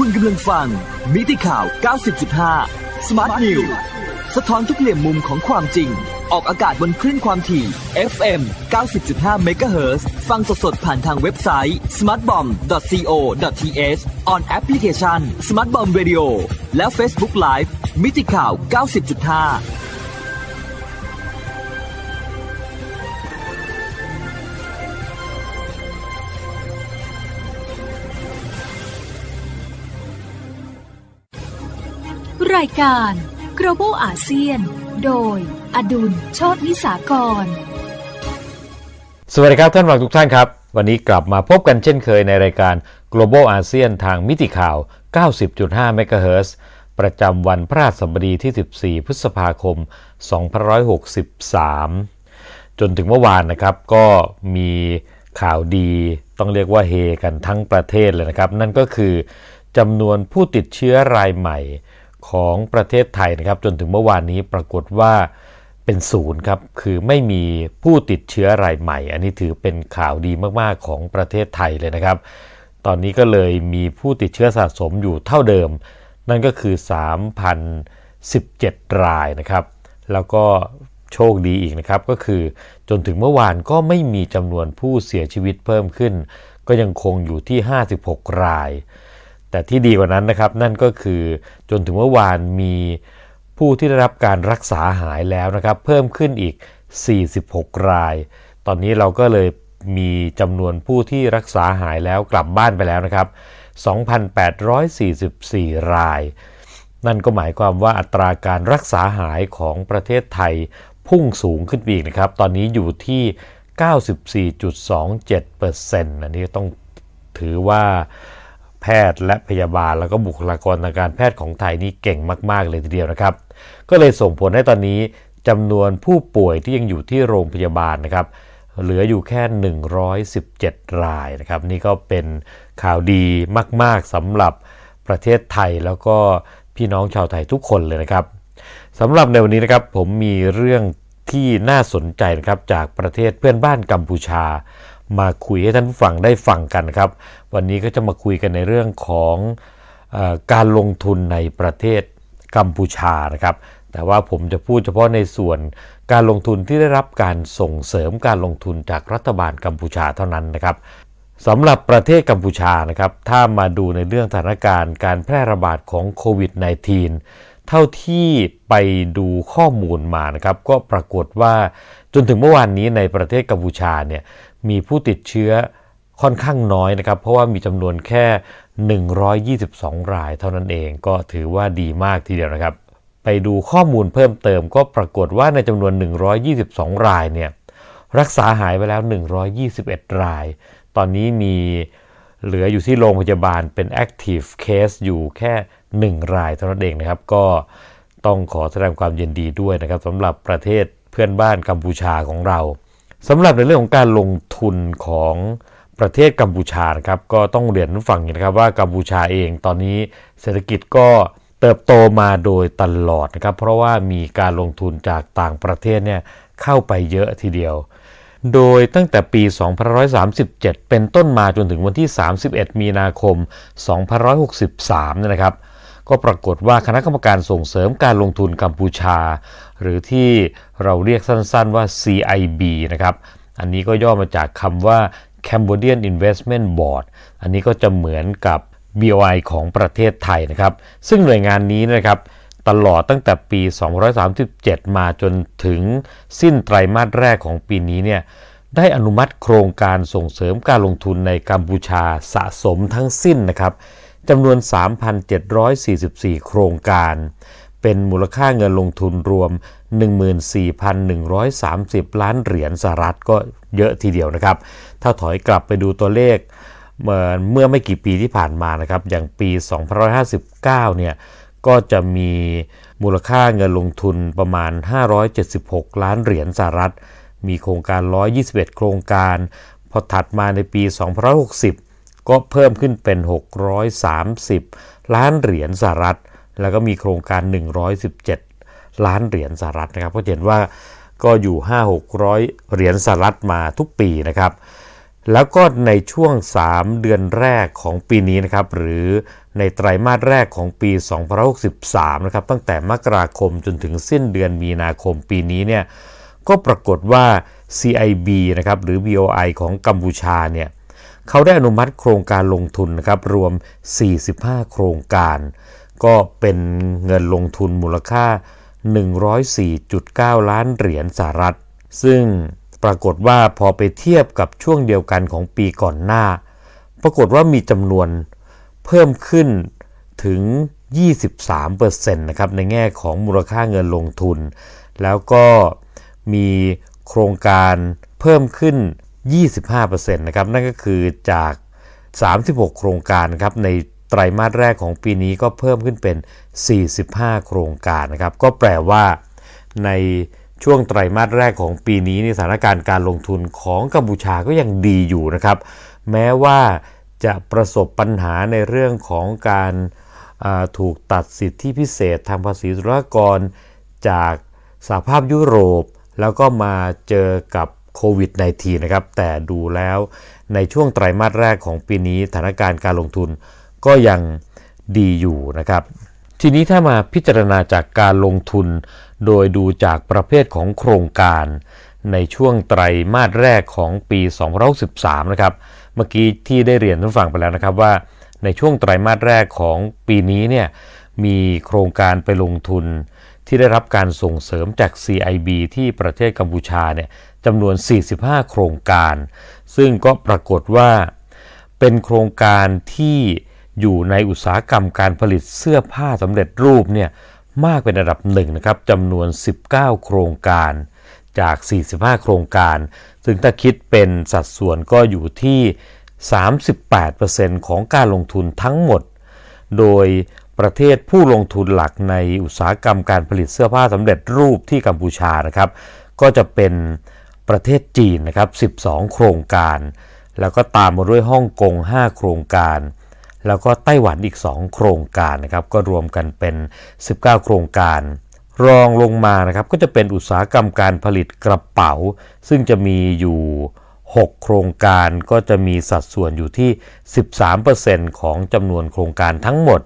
คุณกำลังฟัง มิติข่าว 90.5 Smart News สะท้อนทุกเหลี่ยมมุมของความจริง ออกอากาศบนคลื่นความถี่ FM 90.5 MHz ฟังสดๆ ผ่านทางเว็บไซต์ smartbomb.co.th on application Smartbomb Radio และ Facebook Live มิติข่าว 90.5 รายการ global อาเซียนโดย อดุลโชตนิสากร สวัสดีครับท่านฟังทุกท่านครับ วันนี้กลับมาพบกันเช่นเคยในรายการ global อาเซียนทางมิติข่าว 90.5 MHz ประจำวันพระราชบดีที่ 14 พฤษภาคม 2563 จนถึงเมื่อวานนะครับก็มีข่าวดีต้องเรียกว่าเฮกันทั้งประเทศเลยนะครับ นั่นก็คือจำนวนผู้ติดเชื้อรายใหม่ ของประเทศไทยนะครับจนถึงเมื่อวานนี้ปรากฏว่าเป็นศูนย์ครับคือไม่มีผู้ติดเชื้อรายใหม่ อันนี้ถือเป็นข่าวดีมากๆของประเทศไทยเลยนะครับ ตอนนี้ก็เลยมีผู้ติดเชื้อสะสมอยู่เท่าเดิม นั่นก็คือ 3,017 รายนะครับ แล้วก็โชคดีอีกนะครับก็คือจนถึงเมื่อวานก็ไม่มีจำนวนผู้เสียชีวิตเพิ่มขึ้น ก็ยังคงอยู่ที่ 56 ราย แต่ที่ดีกว่านั้นนะครับนั่นก็คือจนถึงเมื่อวานมีผู้ที่ได้รับการรักษาหายแล้วนะครับ เพิ่มขึ้นอีก 46 ราย ตอนนี้เราก็เลยมีจำนวนผู้ที่รักษาหายแล้วกลับบ้านไปแล้วนะครับ 2,844 ราย นั่นก็หมายความว่าอัตราการรักษาหายของประเทศไทยพุ่งสูงขึ้นอีกนะครับ ตอนนี้อยู่ที่ 94.27%อันนี้ต้องถือว่า แพทย์และพยาบาล แล้วก็บุคลากรทางการแพทย์ของไทยนี่เก่งมาก ๆ เลยทีเดียวนะครับ ก็เลยส่งผลให้ตอนนี้จำนวนผู้ป่วยที่ยังอยู่ที่โรงพยาบาลนะครับ เหลืออยู่แค่ 117 รายนะครับ นี่ก็เป็นข่าวดีมาก ๆสำหรับประเทศไทยแล้วก็พี่น้องชาวไทยทุกคนเลยนะครับสำหรับในวันนี้นะครับผมมีเรื่องที่น่าสนใจนะครับจากประเทศเพื่อนบ้านกัมพูชา มาคุยให้ท่านผู้ฟังได้ฟังกันครับ วันนี้ก็จะมาคุยกันในเรื่องของอการลงทุนในประเทศกัมพูชานะครับ แต่ว่าผมจะพูดเฉพาะในส่วนการลงทุนที่ได้รับการส่งเสริมการลงทุนจากรัฐบาลกัมพูชาเท่านั้นนะครับสำหรับประเทศกัมพูชานะครับ ถ้ามาดูในเรื่องสถานการณ์การแพร่ระบาดของโควิด -19 เท่าที่ไปดูข้อมูลมานะครับ ก็ปรากฏว่าจนถึงเมื่อวานนี้ในประเทศกัมพูชาเนี่ย มีผู้ติดเชื้อค่อนข้างน้อยนะครับ เพราะว่ามีจำนวนแค่ 122 รายเท่านั้นเองก็ถือว่าดีมากทีเดียวนะครับ ไปดูข้อมูลเพิ่มเติมก็ปรากฏว่าในจำนวน 122 รายเนี่ยรักษาหายไปแล้ว 121 ราย ตอนนี้มีเหลืออยู่ที่โรงพยาบาลเป็น active case อยู่แค่ 1 รายเท่านั้นเองนะครับ ก็ต้องขอแสดงความยินดีด้วยนะครับสำหรับประเทศเพื่อนบ้านกัมพูชาของเรา สำหรับในเรื่องของการลงทุนของประเทศกัมพูชานะครับก็ต้องเรียนฟังนะครับว่ากัมพูชาเองตอนนี้เศรษฐกิจก็เติบโตมาโดยตลอดนะครับเพราะว่ามีการลงทุนจากต่างประเทศเนี่ยเข้าไปเยอะทีเดียว โดยตั้งแต่ปี 2537 เป็นต้นมาจนถึงวันที่ 31 มีนาคม 2563นะครับ ก็ปรากฏว่าคณะกรรมการส่งเสริมการลงทุนกัมพูชา หรือที่เราเรียกสั้นๆว่า CIB นะครับ อันนี้ก็ย่อมาจากคำว่า Cambodian Investment Board อันนี้ก็จะเหมือนกับ BOI ของประเทศไทยนะครับ ซึ่งหน่วยงานนี้นะครับตลอดตั้งแต่ปี 237 มาจนถึงสิ้นไตรมาสแรกของปีนี้เนี่ยได้อนุมัติโครงการส่งเสริมการลงทุนในกัมพูชาสะสมทั้งสิ้นนะครับ จำนวน 3,744 โครงการ เป็นมูลค่าเงินลงทุนรวม 14,130 ล้านเหรียญสหรัฐก็เยอะทีเดียวนะครับ ถ้าถอยกลับไปดูตัวเลขเมื่อเมื่อไม่กี่ปีที่ผ่านมานะครับ อย่างปี2559 เนี่ย ก็จะมีมูลค่าเงินลงทุนประมาณ 576 ล้านเหรียญสหรัฐ มีโครงการ 121 โครงการ พอถัดมาในปี 2560 ก็เพิ่มขึ้นเป็น 630 ล้านเหรียญสหรัฐ แล้วก็มีโครงการ 117 ล้านเหรียญสหรัฐนะครับก็เห็นว่าก็อยู่ 5-600 เหรียญสหรัฐมาทุกปีนะครับ แล้วก็ในช่วง 3 เดือนแรกของปีนี้นะครับ หรือในไตรมาสแรกของปี2063นะครับ ตั้งแต่มกราคมจนถึงสิ้นเดือนมีนาคมปีนี้เนี่ย ก็ปรากฏว่า CIB นะครับ หรือ BOI ของกัมพูชาเนี่ย เขาได้อนุมัติโครงการลงทุนนะครับรวม 45 โครงการ ก็เป็นเงินลงทุนมูลค่า 104.9 ล้านเหรียญสหรัฐ ซึ่งปรากฏว่าพอไปเทียบกับช่วงเดียวกันของปีก่อนหน้า ปรากฏว่ามีจำนวนเพิ่มขึ้นถึง 23%นะครับในแง่ของมูลค่าเงินลงทุน แล้วก็มีโครงการเพิ่มขึ้น 25%นะครับนั่นก็คือจาก 36 โครงการครับในไตรมาสแรกของปีนี้ก็เพิ่มขึ้นเป็น 45 โครงการนะครับก็แปลว่าในช่วงไตรมาสแรกของปีนี้ในสถานการณ์การลงทุนของกัมพูชาก็ยังดีอยู่นะครับ แม้ว่าจะประสบปัญหาในเรื่องของการถูกตัดสิทธิพิเศษทางภาษีสุรากรจากสหภาพยุโรป แล้วก็มาเจอกับ โควิด -19 นะครับ แต่ดูแล้วในช่วงไตรมาสแรกของปีนี้สถานการณ์การลงทุนก็ยังดีอยู่นะครับ ทีนี้ถ้ามาพิจารณาจากการลงทุน โดยดูจากประเภทของโครงการ ในช่วงไตรมาสแรกของปี2013นะครับ เมื่อกี้ที่ได้เรียนท่านฟังไปแล้วนะครับว่า ในช่วงไตรมาสแรกของปีนี้เนี่ยมีโครงการไปลงทุนที่ได้รับการส่งเสริมจาก CIB ที่ประเทศกัมพูชาเนี่ย จำนวน 45 โครงการ ซึ่งก็ปรากฏว่า เป็นโครงการที่อยู่ในอุตสาหกรรมการผลิตเสื้อผ้าสำเร็จรูปเนี่ยมากเป็นระดับหนึ่งนะครับจำนวน 19 โครงการจาก 45 โครงการ ซึ่งถ้าคิดเป็นสัดส่วนก็อยู่ที่ 38%ของการลงทุนทั้งหมด โดยประเทศผู้ลงทุนหลักในอุตสาหกรรมการผลิตเสื้อผ้าสำเร็จรูปที่กัมพูชานะครับ ก็จะเป็น ประเทศจีนนะครับ 12 โครงการ แล้วก็ตามมาด้วยฮ่องกง 5 โครงการ แล้วก็ไต้หวันอีก 2 โครงการนะครับ ก็รวมกันเป็น 19 โครงการ รองลงมานะครับก็จะเป็นอุตสาหกรรมการผลิตกระเป๋า ซึ่งจะมีอยู่ 6 โครงการก็จะมีสัดส่วนอยู่ที่ 13%ของจำนวนโครงการทั้งหมด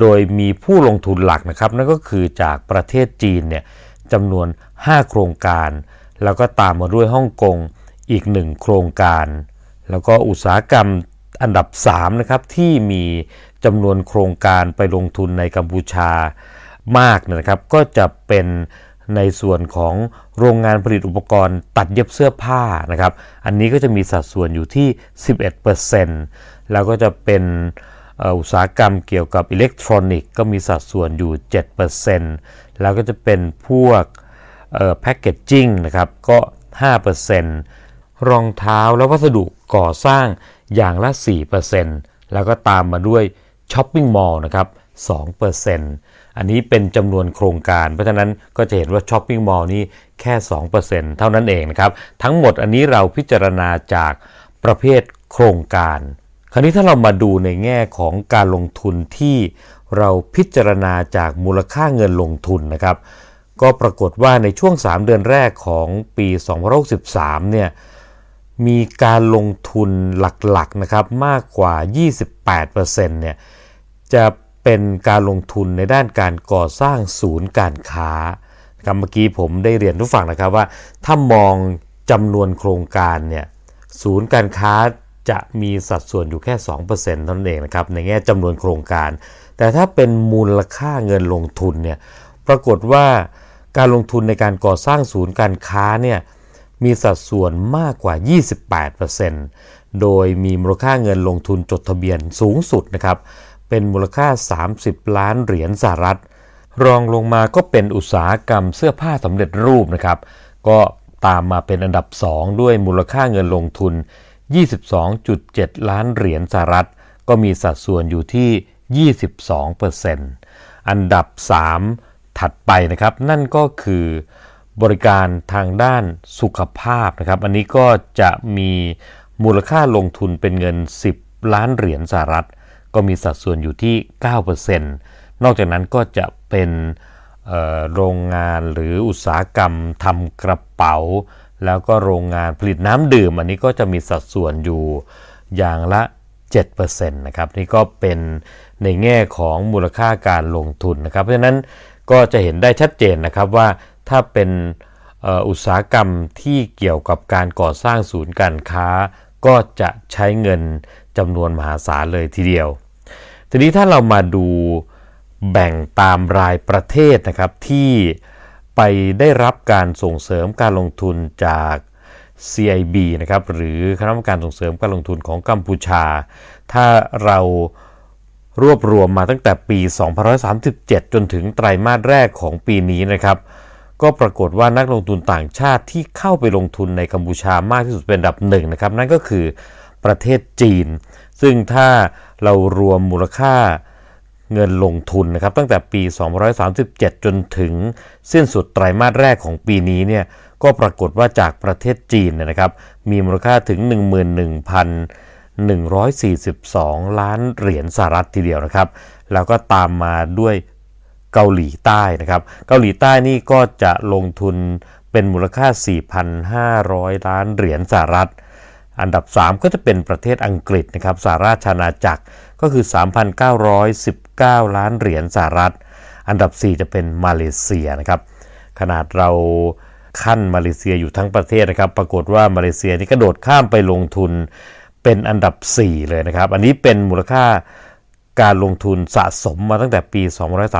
โดยมีผู้ลงทุนหลักนะครับนั่นก็คือจากประเทศจีนเนี่ยจำนวน 5 โครงการ แล้วก็ตามมาด้วยฮ่องกงอีกหนึ่งโครงการ แล้วก็อุตสาหกรรมอันดับ3นะครับที่มีจำนวนโครงการไปลงทุนในกัมพูชามากนะครับก็จะเป็นในส่วนของโรงงานผลิตอุปกรณ์ตัดเย็บเสื้อผ้านะครับ อันนี้ก็จะมีสัดส่วนอยู่ที่ 11%แล้วก็จะเป็นอุตสาหกรรมเกี่ยวกับอิเล็กทรอนิกส์ก็มีสัดส่วนอยู่ 7%แล้วก็จะเป็นพวก แพ็กเกจจิ้งนะครับก็ 5%รองเท้าและวัสดุก่อสร้างอย่างละ 4%แล้วก็ตามมาด้วยช้อปปิ้งมอลล์นะครับ2%อันนี้เป็นจำนวนโครงการ เพราะฉะนั้นก็จะเห็นว่าช้อปปิ้งมอลล์นี้แค่ 2%เท่านั้นเองนะครับ ทั้งหมดอันนี้เราพิจารณาจากประเภทโครงการ คราวนี้ถ้าเรามาดูในแง่ของการลงทุนที่เราพิจารณาจากมูลค่าเงินลงทุนนะครับ ก็ปรากฏว่าในช่วง 3 เดือนแรกของปี2013เนี่ยมีการลงทุนหลักๆนะครับมากกว่า 28%เนี่ยจะเป็นการลงทุนในด้านการก่อสร้างศูนย์การค้าครับเมื่อกี้ผมได้เรียนทุกฝั่งนะครับว่า ถ้ามองจำนวนโครงการเนี่ยศูนย์การค้าจะมีสัดส่วนอยู่แค่ 2%เท่านั้นเองนะครับในแง่จำนวนโครงการ แต่ถ้าเป็นมูลค่าเงินลงทุนเนี่ยปรากฏว่า การลงทุนในการก่อสร้างศูนย์การค้าเนี่ยมีสัดส่วนมากกว่า 28%โดยมีมูลค่าเงินลงทุนจดทะเบียนสูงสุดนะครับเป็นมูลค่า 30 ล้านเหรียญสหรัฐ รองลงมาก็เป็นอุตสาหกรรมเสื้อผ้าสำเร็จรูปนะครับก็ตามมาเป็นอันดับ 2 ด้วยมูลค่าเงินลงทุน 22.7 ล้านเหรียญสหรัฐ ก็มีสัดส่วนอยู่ที่ 22%อันดับ 3 ถัดไปนะครับ นั่นก็คือบริการทางด้านสุขภาพนะครับ อันนี้ก็จะมีมูลค่าลงทุนเป็นเงิน 10 ล้านเหรียญสหรัฐ ก็มีสัดส่วนอยู่ที่ 9%นอกจากนั้นก็จะเป็นโรงงานหรืออุตสาหกรรมทำกระเป๋า แล้วก็โรงงานผลิตน้ำดื่ม อันนี้ก็จะมีสัดส่วนอยู่อย่างละ 7%นะครับ นี่ก็เป็นในแง่ของมูลค่าการลงทุนนะครับ เพราะฉะนั้น ก็จะเห็นได้ชัดเจนนะครับว่าถ้าเป็นอุตสาหกรรมที่เกี่ยวกับการก่อสร้างศูนย์การค้า ก็จะใช้เงินจำนวนมหาศาลเลยทีเดียว ทีนี้ถ้าเรามาดูแบ่งตามรายประเทศนะครับที่ไปได้รับการส่งเสริมการลงทุนจาก CIB นะครับหรือคณะกรรมการส่งเสริมการลงทุนของกัมพูชา ถ้าเรา รวบรวมมาตั้งแต่ปี 2537 จนถึงไตรมาสแรกของปีนี้นะครับ ก็ปรากฏว่านักลงทุนต่างชาติที่เข้าไปลงทุนในกัมพูชามากที่สุดเป็นอันดับหนึ่งนะครับ นั่นก็คือประเทศจีน ซึ่งถ้าเรารวมมูลค่าเงินลงทุนนะครับ ตั้งแต่ปี 237 จนถึงสิ้นสุดไตรมาสแรกของปีนี้เนี่ยก็ปรากฏว่าจากประเทศจีนนะครับ มีมูลค่าถึง 11,000 142 ล้านเหรียญสหรัฐทีเดียวนะครับ แล้วก็ตามมาด้วยเกาหลีใต้นะครับ เกาหลีใต้นี่ก็จะลงทุนเป็นมูลค่า 4,500 ล้านเหรียญสหรัฐ อันดับ 3 ก็จะเป็นประเทศอังกฤษนะครับสหราชอาณาจักรก็คือ 3,919 ล้านเหรียญสหรัฐ อันดับ 4 จะเป็นมาเลเซียนะครับ ขนาดเราขั้นมาเลเซียอยู่ทั้งประเทศนะครับ ปรากฏว่ามาเลเซียนี่กระโดดข้ามไปลงทุน เป็นอันดับ 4 เลยนะครับ อันนี้เป็นมูลค่าการลงทุนสะสมมาตั้งแต่ปี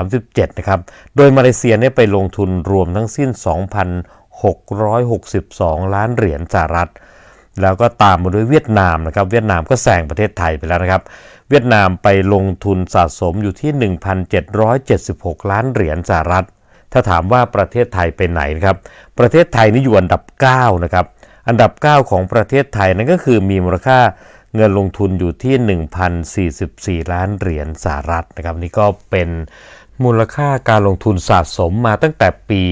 237 นะครับ โดยมาเลเซียเนี่ยไปลงทุนรวมทั้งสิ้น 2,662 ล้านเหรียญสหรัฐ แล้วก็ตามมาด้วยเวียดนามนะครับ เวียดนามก็แซงประเทศไทยไปแล้วนะครับ เวียดนามไปลงทุนสะสมอยู่ที่ 1,776 ล้านเหรียญสหรัฐ ถ้าถามว่าประเทศไทยเป็นไหนนะครับ ประเทศไทยนี่อยู่อันดับ 9 นะครับ อันดับ 9 ของประเทศไทยนั่นก็คือมีมูลค่าเงินลงทุนอยู่ที่ 1,044 ล้านเหรียญสหรัฐนะครับนี่ก็เป็นมูลค่าการลงทุนสะสมมาตั้งแต่ปี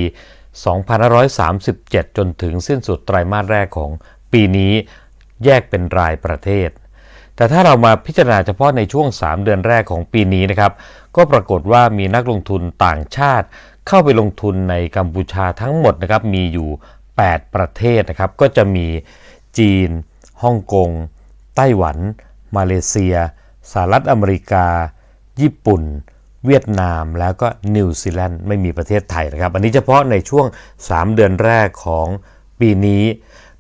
2537 จนถึงสิ้นสุดไตรมาสแรกของปีนี้แยกเป็นรายประเทศ แต่ถ้าเรามาพิจารณาเฉพาะในช่วง 3 เดือนแรกของปีนี้นะครับ ก็ปรากฏว่ามีนักลงทุนต่างชาติ เข้าไปลงทุนในกัมพูชาทั้งหมดนะครับมีอยู่ 8 ประเทศนะครับ ก็จะมีจีนฮ่องกง ไต้หวัน มาเลเซียสหรัฐอเมริกา ญี่ปุ่น เวียดนาม แล้วก็นิวซีแลนด์ไม่มีประเทศไทยนะครับ อันนี้เฉพาะในช่วง 3 เดือนแรกของปีนี้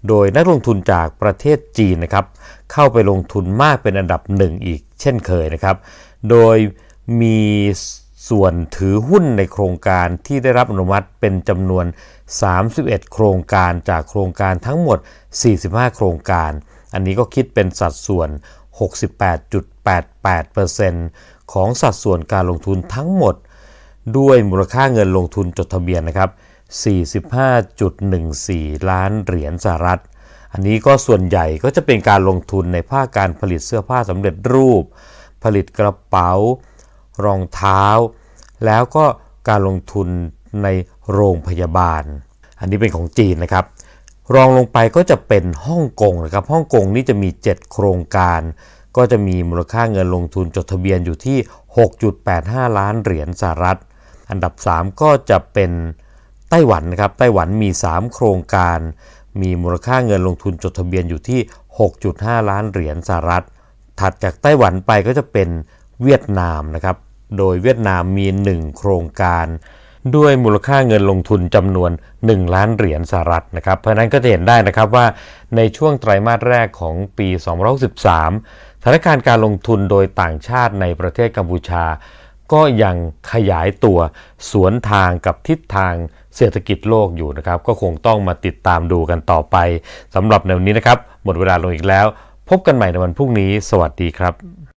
โดยนักลงทุนจากประเทศจีนนะครับเข้าไปลงทุนมากเป็นอันดับหนึ่งอีกเช่นเคยนะครับ โดยมี ส่วนถือหุ้นในโครงการที่ได้รับอนุมัติเป็นจำนวน 31 โครงการจากโครงการทั้งหมด 45 โครงการ อันนี้ก็คิดเป็นสัดส่วน 68.88%ของสัดส่วนการลงทุนทั้งหมด ด้วยมูลค่าเงินลงทุนจดทะเบียนนะครับ 45.14 ล้านเหรียญสหรัฐ อันนี้ก็ส่วนใหญ่ก็จะเป็นการลงทุนในภาคการผลิตเสื้อผ้าสำเร็จรูป ผลิตกระเป๋า รองเท้า แล้วก็การลงทุนในโรงพยาบาล อันนี้เป็นของจีนนะครับ รองลงไปก็จะเป็นฮ่องกงนะครับฮ่องกงนี่จะมี 7 โครงการ ก็จะมีมูลค่าเงินลงทุนจดทะเบียนอยู่ที่ 6.85 ล้านเหรียญสหรัฐ อันดับ 3 ก็จะเป็นไต้หวันนะครับไต้หวันมี 3 โครงการ มีมูลค่าเงินลงทุนจดทะเบียนอยู่ที่ 6.5 ล้านเหรียญสหรัฐ ถัดจากไต้หวันไปก็จะเป็นเวียดนามนะครับ โดยเวียดนามมี 1 โครงการ ด้วยมูลค่าเงินลงทุนจำนวน 1 ล้านเหรียญสหรัฐนะครับ เพราะนั้นก็จะเห็นได้นะครับว่าในช่วงไตรมาสแรกของปี 2013สถานการณ์การลงทุนโดยต่างชาติในประเทศกัมพูชา ก็ยังขยายตัวสวนทางกับทิศทางเศรษฐกิจโลกอยู่นะครับ ก็คงต้องมาติดตามดูกันต่อไปสำหรับในวันนี้นะครับ หมดเวลาลงอีกแล้ว พบกันใหม่ในวันพรุ่งนี้ สวัสดีครับ